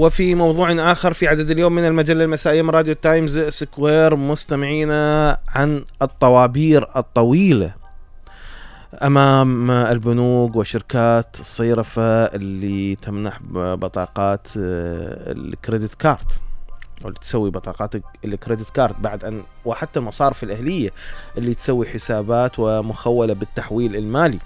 وفي موضوع آخر في عدد اليوم من المجلة المسائية من راديو تايمز سكوير مستمعينا عن الطوابير الطويلة أمام البنوك وشركات الصيرفة اللي تمنح بطاقات آه، ال credit card واللي تسوي بطاقات ال credit card بعد أن وحتى المصارف الأهلية اللي تسوي حسابات ومخولة بالتحويل المالي.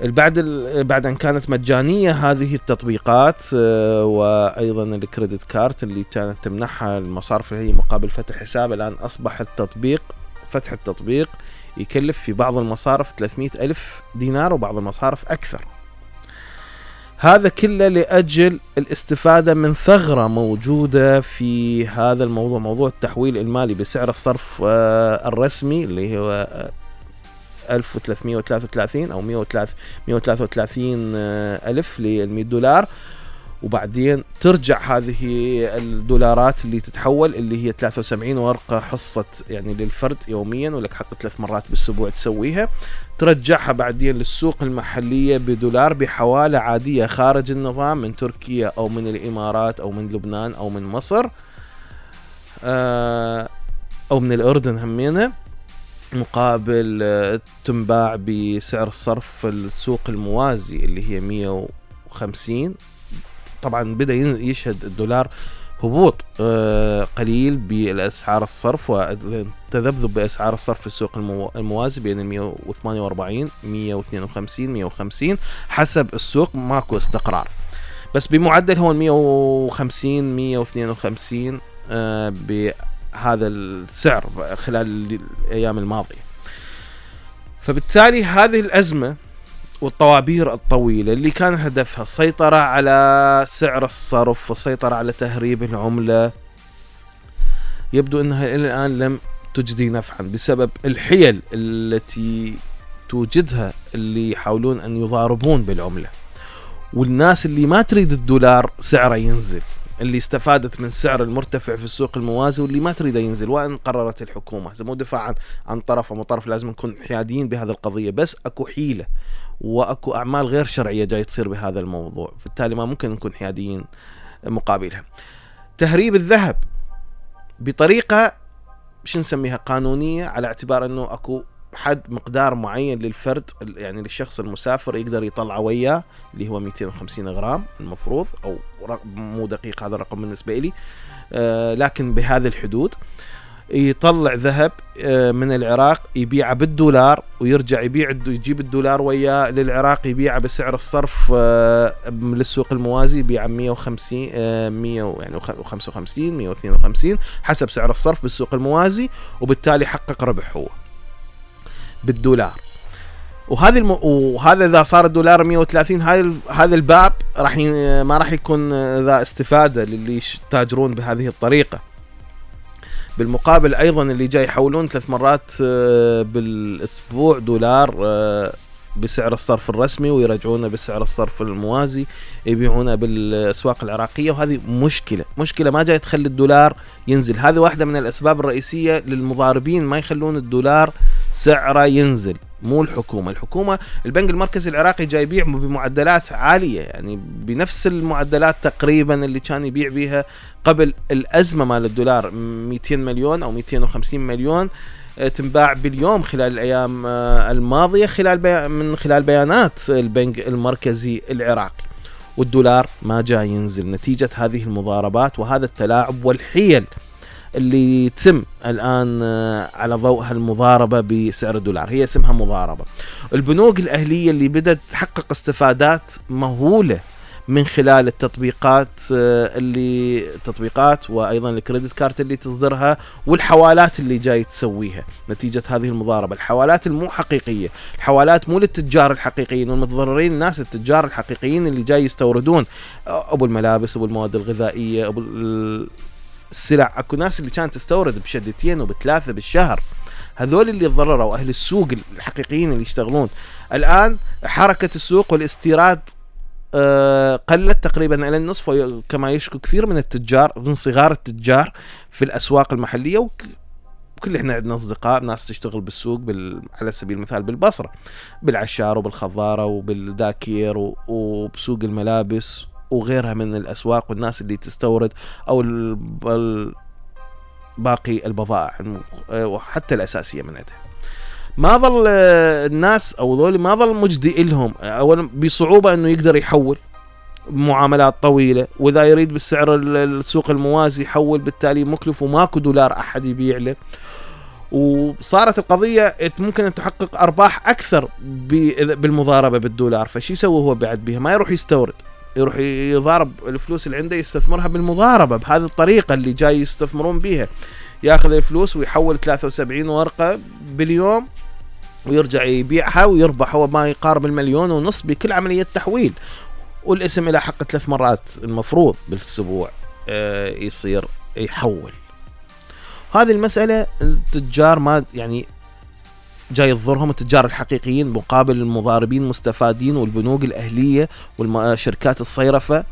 بعد بعد أن كانت مجانية هذه التطبيقات آه، وأيضا الكريدت كارت اللي كانت تمنحها المصارف هي مقابل فتح حساب الآن أصبح التطبيق فتح التطبيق يكلف في بعض المصارف 300 ألف دينار وبعض المصارف أكثر. هذا كله لأجل الاستفادة من ثغرة موجودة في هذا الموضوع موضوع التحويل المالي بسعر الصرف آه، الرسمي اللي هو 1333 أو 133 آه، ألف لل 100 دولار. وبعدين ترجع هذه الدولارات اللي تتحول اللي هي 73 ورقة حصة يعني للفرد يوميا ولك حق ثلاث مرات بالأسبوع تسويها. ترجعها بعدين للسوق المحلية بدولار بحوالة عادية خارج النظام من تركيا أو من الإمارات أو من لبنان أو من مصر آه، أو من الأردن همينها مقابل آه، تنباع بسعر الصرف السوق الموازي اللي هي 150 طبعا بدأ يشهد الدولار هبوط آه، قليل بالأسعار الصرف والتذبذب بأسعار الصرف في السوق الموازي بين ال 148 152 150 حسب السوق ماكو استقرار. بس بمعدل هو 150 152 هذا السعر خلال الأيام الماضية. فبالتالي هذه الأزمة والطوابير الطويلة اللي كان هدفها السيطرة على سعر الصرف والسيطرة على تهريب العملة يبدو أنها إلى الآن لم تجدي نفعا بسبب الحيل التي توجدها اللي يحاولون أن يضاربون بالعملة. والناس اللي ما تريد الدولار سعره ينزل. اللي استفادت من سعر المرتفع في السوق الموازي واللي ما تريده ينزل وان قررت الحكومة. مو دفاعا عن طرف أو طرف لازم نكون حياديين بهذه القضية. بس أكو حيلة وأكو أعمال غير شرعية جاي تصير بهذا الموضوع. بالتالي ما ممكن نكون حياديين مقابلها. تهريب الذهب بطريقة شو نسميها؟ قانونية على اعتبار أنه أكو حد مقدار معين للفرد يعني للشخص المسافر يقدر يطلعه وياه اللي هو 250 غرام المفروض أو مو دقيق هذا الرقم بالنسبة لي آه لكن بهذه الحدود يطلع ذهب آه من العراق يبيعه بالدولار ويرجع يبيع يجيب الدولار وياه للعراق يبيعه بسعر الصرف آه للسوق الموازي يبيعه 150 آه 100 يعني 55 152 حسب سعر الصرف بالسوق الموازي وبالتالي حقق ربح هو بالدولار. وهذه الم... وهذا إذا صار الدولار 130 هاي هذا الباب راح ي... ما راح يكون ذا استفادة للي يتاجرون بهذه الطريقة. بالمقابل أيضا اللي جاي يحولون ثلاث مرات آه، بالأسبوع دولار آه، بسعر الصرف الرسمي ويرجعونه بسعر الصرف الموازي يبيعونه بالأسواق العراقية. وهذه مشكلة مشكلة ما جاي تخلي الدولار ينزل. هذه واحدة من الأسباب الرئيسية للمضاربين ما يخلون الدولار سعره ينزل مو الحكومة، الحكومة البنك المركزي العراقي جاي يبيع بمعدلات عالية يعني بنفس المعدلات تقريبا اللي كان يبيع بها قبل الأزمة مال الدولار 200 مليون أو 250 مليون آه، تنباع باليوم خلال الأيام آه، الماضية خلال بي... من خلال بيانات البنك المركزي العراقي. والدولار ما جاي ينزل نتيجة هذه المضاربات وهذا التلاعب والحيل اللي تم الآن آه، على ضوء هالمضاربه بسعر الدولار. هي اسمها مضاربة. البنوك الأهلية اللي بدأت تحقق استفادات مهولة من خلال التطبيقات آه، اللي التطبيقات وأيضا الكريدت كارت اللي تصدرها والحوالات اللي جاي تسويها. نتيجة هذه المضاربة، الحوالات المو حقيقية، الحوالات مو للتجار الحقيقيين. والمتضررين الناس التجار الحقيقيين اللي جاي يستوردون. أبو الملابس أبو المواد الغذائية أبو السلع اكو ناس اللي كانت تستورد بشدتين وبثلاثة بالشهر. هذول اللي تضرروا أهل السوق الحقيقيين اللي يشتغلون. الآن حركة السوق والاستيراد آه، قلت تقريبا إلى النصف كما يشكو كثير من التجار من صغار التجار في الأسواق المحلية وكل إحنا عندنا أصدقاء ناس تشتغل بالسوق بال... على سبيل المثال بالبصرة بالعشار وبالخضارة وبالداكير وبسوق الملابس. وغيرها من الأسواق والناس اللي تستورد أو باقي البضائع وحتى الأساسية من عندها. ما ظل الناس أو ذولي ما ظل مجدي لهم. اولا بصعوبة إنه يقدر يحول معاملات طويلة وإذا يريد بالسعر السوق الموازي يحول بالتالي مكلف وماكو دولار أحد يبيع له. وصارت القضية ممكن أن تحقق أرباح أكثر بالمضاربة بالدولار. فشي يسوي هو بعد بها؟ ما يروح يستورد. يروح يضارب الفلوس اللي عنده يستثمرها بالمضاربة بهذه الطريقة اللي جاي يستثمرون بها ياخذ الفلوس ويحول 73 ورقة باليوم ويرجع يبيعها ويربح. هو ما يقارب المليون ونص بكل عملية تحويل. والاسم إلى حق ثلاث مرات المفروض بالأسبوع آه، يصير يحول. هذه المسألة التجار ما يعني جاي تضرهم التجار الحقيقيين مقابل المضاربين المستفادين والبنوك الأهلية والشركات الصيرفة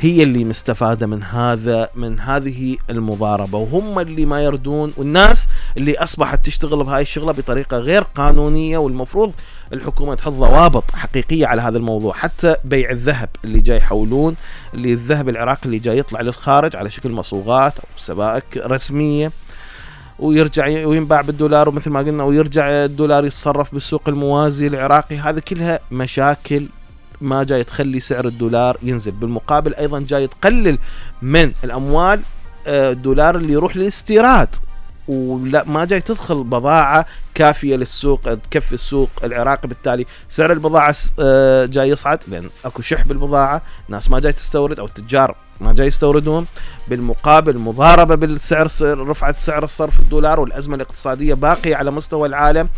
هي اللي مستفادة من هذا من هذه المضاربة. وهم اللي ما يردون والناس اللي أصبحت تشتغل بهاي الشغلة بطريقة غير قانونية والمفروض الحكومة تحط ضوابط حقيقية على هذا الموضوع. حتى بيع الذهب اللي جاي يحولون اللي الذهب العراقي اللي جاي يطلع للخارج على شكل مصوغات أو سبائك رسمية. ويرجع وينباع بالدولار ومثل ما قلنا ويرجع الدولار يتصرف بالسوق الموازي العراقي. هذه كلها مشاكل ما جاي تخلي سعر الدولار ينزل. بالمقابل أيضا جاي تقلل من الأموال آه، الدولار اللي يروح للاستيراد. ولا ما جاي تدخل بضاعة كافية للسوق تكفي السوق العراقي بالتالي. سعر البضاعة آه، جاي يصعد. لأن أكو شح بالبضاعة ناس ما جاي تستورد أو التجار ما جاي يستوردون. بالمقابل مضاربة بالسعر رفعت سعر الصرف الدولار والأزمة الاقتصادية باقية على مستوى العالم.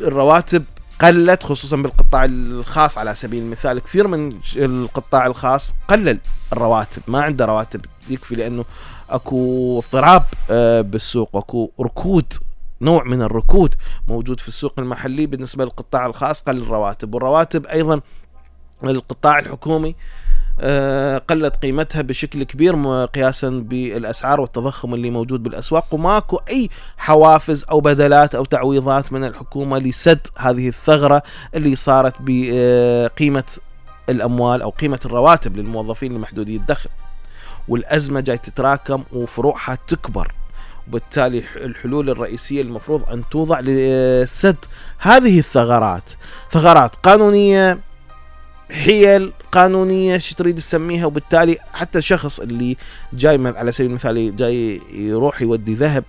الرواتب قلت خصوصا بالقطاع الخاص على سبيل المثال كثير من القطاع الخاص قلل الرواتب ما عنده رواتب يكفي لأنه أكو اضطراب آه، بالسوق أكو ركود نوع من الركود موجود في السوق المحلي بالنسبة للقطاع الخاص قل الرواتب. والرواتب أيضا القطاع الحكومي آه، قلت قيمتها بشكل كبير قياسا بالأسعار والتضخم اللي موجود بالأسواق وماكو أي حوافز أو بدلات أو تعويضات من الحكومة لسد هذه الثغرة اللي صارت بقيمة الأموال أو قيمة الرواتب للموظفين المحدودي الدخل. والأزمة جاي تتراكم وفروعها تكبر وبالتالي الحلول الرئيسية المفروض أن توضع لسد هذه الثغرات. ثغرات قانونية حيل قانونية شو تريد تسميها وبالتالي حتى الشخص اللي جاي على سبيل المثال جاي يروح يودي ذهب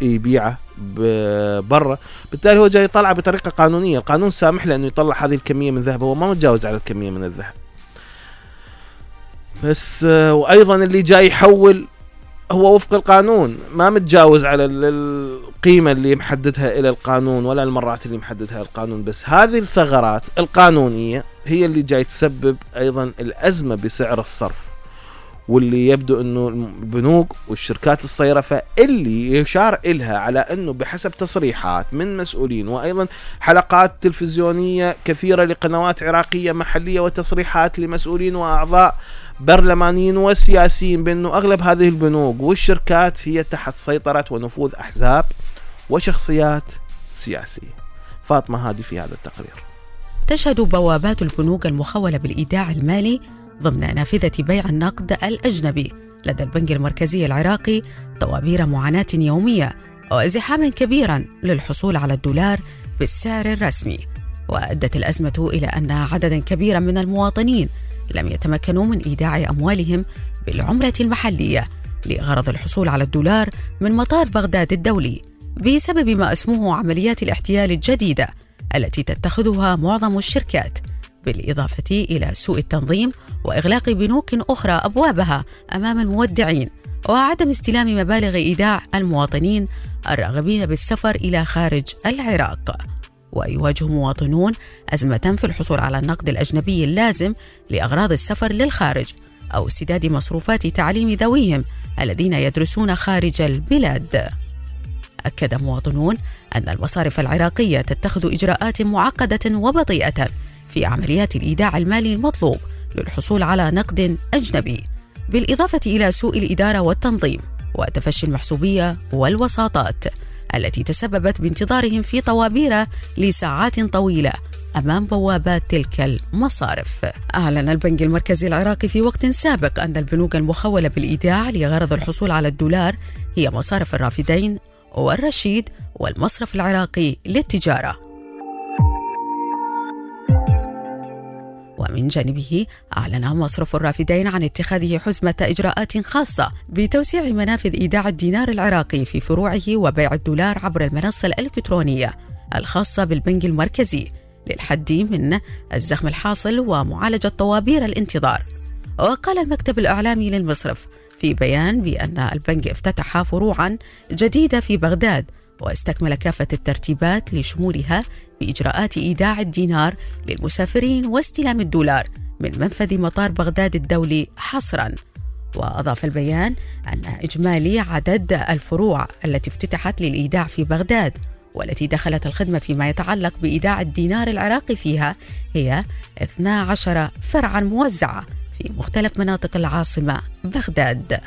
يبيعه برا بالتالي هو جاي يطلعه بطريقة قانونية. القانون سامح له إنه يطلع هذه الكمية من الذهب هو ما متجاوز على الكمية من الذهب. بس وأيضا اللي جاي يحول هو وفق القانون ما متجاوز على القيمة اللي محددها إلى القانون ولا المرات اللي محددها القانون بس. هذه الثغرات القانونية هي اللي جاي تسبب أيضا الأزمة بسعر الصرف. واللي يبدو إنه البنوك والشركات الصيرفة اللي يشار إلها على إنه بحسب تصريحات من مسؤولين وأيضا حلقات تلفزيونية كثيرة لقنوات عراقية محلية وتصريحات لمسؤولين وأعضاء برلمانيين وسياسيين بأنه أغلب هذه البنوك والشركات هي تحت سيطرة ونفوذ أحزاب وشخصيات سياسية. فاطمة هادي في هذا التقرير. تشهد بوابات البنوك المخولة بالإيداع المالي ضمن نافذة بيع النقد الأجنبي لدى البنك المركزي العراقي طوابير معاناة يومية وازدحاما كبيرا للحصول على الدولار بالسعر الرسمي. وأدت الأزمة إلى أن عددا كبيرا من المواطنين لم يتمكنوا من إيداع أموالهم بالعملة المحلية لغرض الحصول على الدولار من مطار بغداد الدولي بسبب ما اسموه عمليات الاحتيال الجديدة التي تتخذها معظم الشركات. بالإضافة إلى سوء التنظيم وإغلاق بنوك أخرى أبوابها أمام المودعين وعدم استلام مبالغ إيداع المواطنين الراغبين بالسفر إلى خارج العراق ويواجه مواطنون أزمة في الحصول على النقد الأجنبي اللازم لأغراض السفر للخارج أو سداد مصروفات تعليم ذويهم الذين يدرسون خارج البلاد. أكد مواطنون أن المصارف العراقية تتخذ إجراءات معقدة وبطيئة في عمليات الإيداع المالي المطلوب للحصول على نقد أجنبي، بالإضافة إلى سوء الإدارة والتنظيم وتفشي المحسوبية والوساطات التي تسببت بانتظارهم في طوابير لساعات طويلة أمام بوابات تلك المصارف. أعلن البنك المركزي العراقي في وقت سابق أن البنوك المخولة بالإيداع لغرض الحصول على الدولار هي مصارف الرافدين والرشيد والمصرف العراقي للتجارة. ومن جانبه أعلن مصرف الرافدين عن اتخاذه حزمة إجراءات خاصة بتوسيع منافذ إيداع الدينار العراقي في فروعه وبيع الدولار عبر المنصة الإلكترونية الخاصة بالبنك المركزي للحد من الزخم الحاصل ومعالجة طوابير الانتظار. وقال المكتب الإعلامي للمصرف في بيان بأن البنك افتتح فروعا جديدة في بغداد واستكمل كافة الترتيبات لشمولها بإجراءات إيداع الدينار للمسافرين واستلام الدولار من منفذ مطار بغداد الدولي حصرا. وأضاف البيان أن إجمالي عدد الفروع التي افتتحت للإيداع في بغداد والتي دخلت الخدمة فيما يتعلق بإيداع الدينار العراقي فيها هي 12 فرعا موزعة في مختلف مناطق العاصمة بغداد.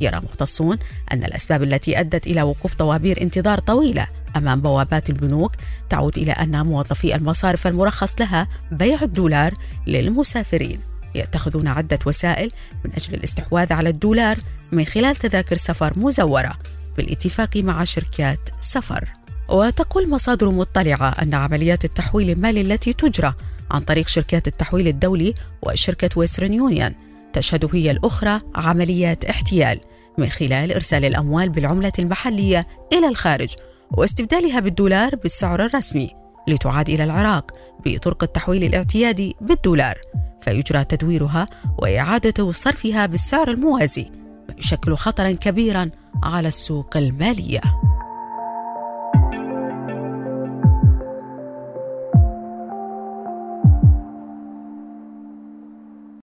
يرى مختصون أن الأسباب التي أدت إلى وقوف طوابير انتظار طويلة أمام بوابات البنوك تعود إلى أن موظفي المصارف المرخص لها بيع الدولار للمسافرين. يتخذون عدة وسائل من أجل الاستحواذ على الدولار من خلال تذاكر سفر مزورة بالاتفاق مع شركات سفر. وتقول مصادر مطلعة أن عمليات التحويل المالي التي تجرى عن طريق شركات التحويل الدولي وشركة ويسترن يونيون تشهد هي الأخرى عمليات احتيال من خلال إرسال الأموال بالعملة المحلية إلى الخارج واستبدالها بالدولار بالسعر الرسمي لتعاد إلى العراق بطرق التحويل الاعتيادي بالدولار فيجرى تدويرها وإعادة صرفها بالسعر الموازي يشكل خطرا كبيرا على السوق المالية.